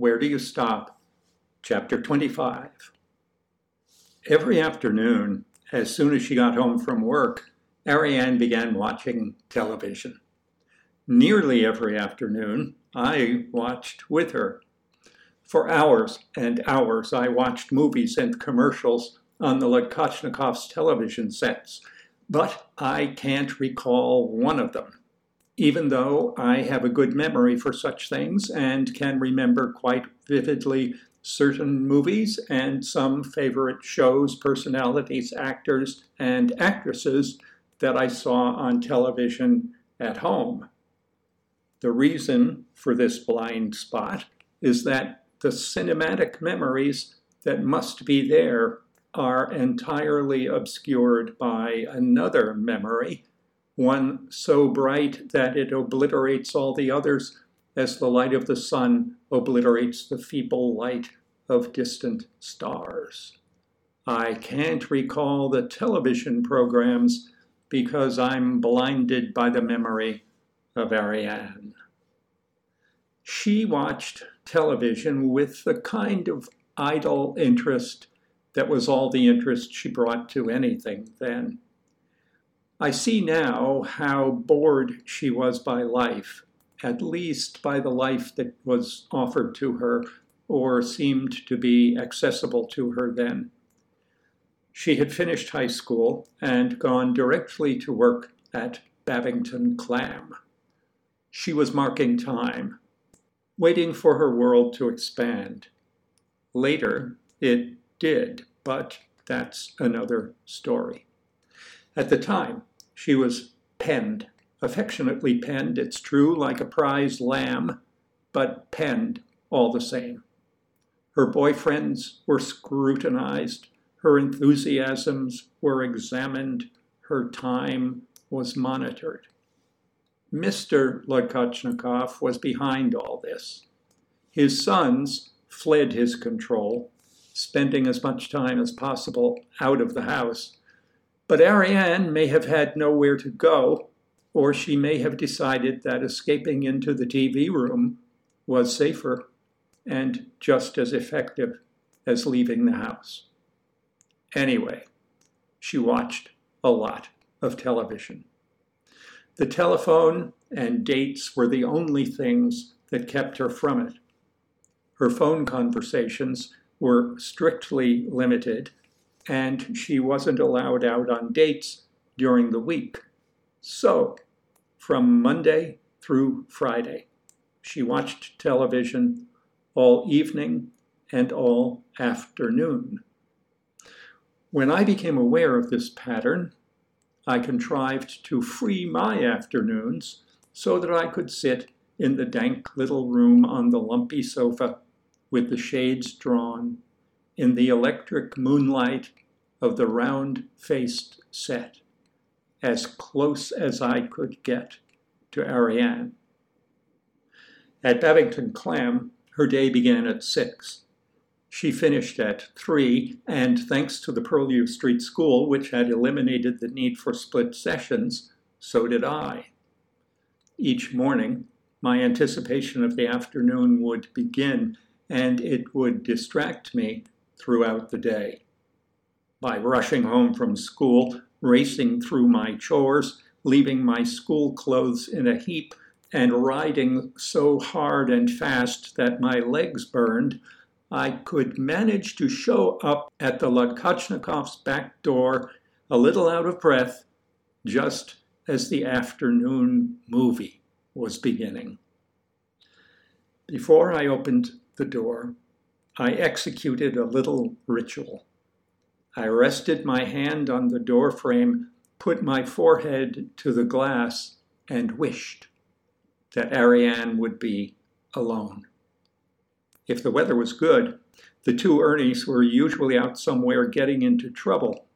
Where Do You Stop? Chapter 25. Every afternoon, as soon as she got home from work, Ariane began watching television. Nearly every afternoon, I watched with her. For hours and hours, I watched movies and commercials on the Lodkochnikov's television sets, but I can't recall one of them even though I have a good memory for such things and can remember quite vividly certain movies and some favorite shows, personalities, actors, and actresses that I saw on television at home. The reason for this blind spot is that the cinematic memories that must be there are entirely obscured by another memory one so bright that it obliterates all the others, as the light of the sun obliterates the feeble light of distant stars. I can't recall the television programs because I'm blinded by the memory of Ariane. She watched television with the kind of idle interest that was all the interest she brought to anything then. I see now how bored she was by life, at least by the life that was offered to her or seemed to be accessible to her then. She had finished high school and gone directly to work at Babington Clam. She was marking time, waiting for her world to expand. Later, it did, but that's another story. At the time, she was penned, affectionately penned, it's true, like a prize lamb, but penned all the same. Her boyfriends were scrutinized, her enthusiasms were examined, her time was monitored. Mr. Lodkochnikov was behind all this. His sons fled his control, spending as much time as possible out of the house but Ariane may have had nowhere to go, or she may have decided that escaping into the TV room was safer and just as effective as leaving the house. Anyway, she watched a lot of television. The telephone and dates were the only things that kept her from it. Her phone conversations were strictly limited and she wasn't allowed out on dates during the week. So, from Monday through Friday, she watched television all evening and all afternoon. When I became aware of this pattern, I contrived to free my afternoons so that I could sit in the dank little room on the lumpy sofa with the shades drawn in the electric moonlight of the round faced set, as close as I could get to Ariane. At Babington Clam, her day began at six. She finished at three, and thanks to the Purlieu Street School, which had eliminated the need for split sessions, so did I. Each morning, my anticipation of the afternoon would begin, and it would distract me throughout the day. By rushing home from school, racing through my chores, leaving my school clothes in a heap, and riding so hard and fast that my legs burned, I could manage to show up at the Lodkochnikov's back door a little out of breath, just as the afternoon movie was beginning. Before I opened the door, I executed a little ritual. I rested my hand on the doorframe, put my forehead to the glass, and wished that Ariane would be alone. If the weather was good, the two Ernies were usually out somewhere getting into trouble.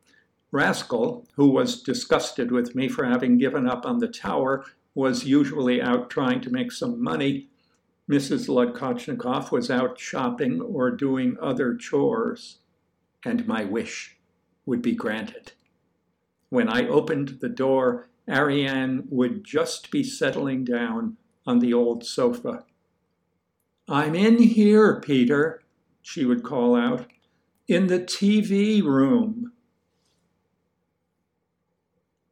Rascal, who was disgusted with me for having given up on the tower, was usually out trying to make some money, Mrs. Lodkochnikov was out shopping or doing other chores, and my wish would be granted. When I opened the door, Ariane would just be settling down on the old sofa. I'm in here, Peter, she would call out. In the TV room.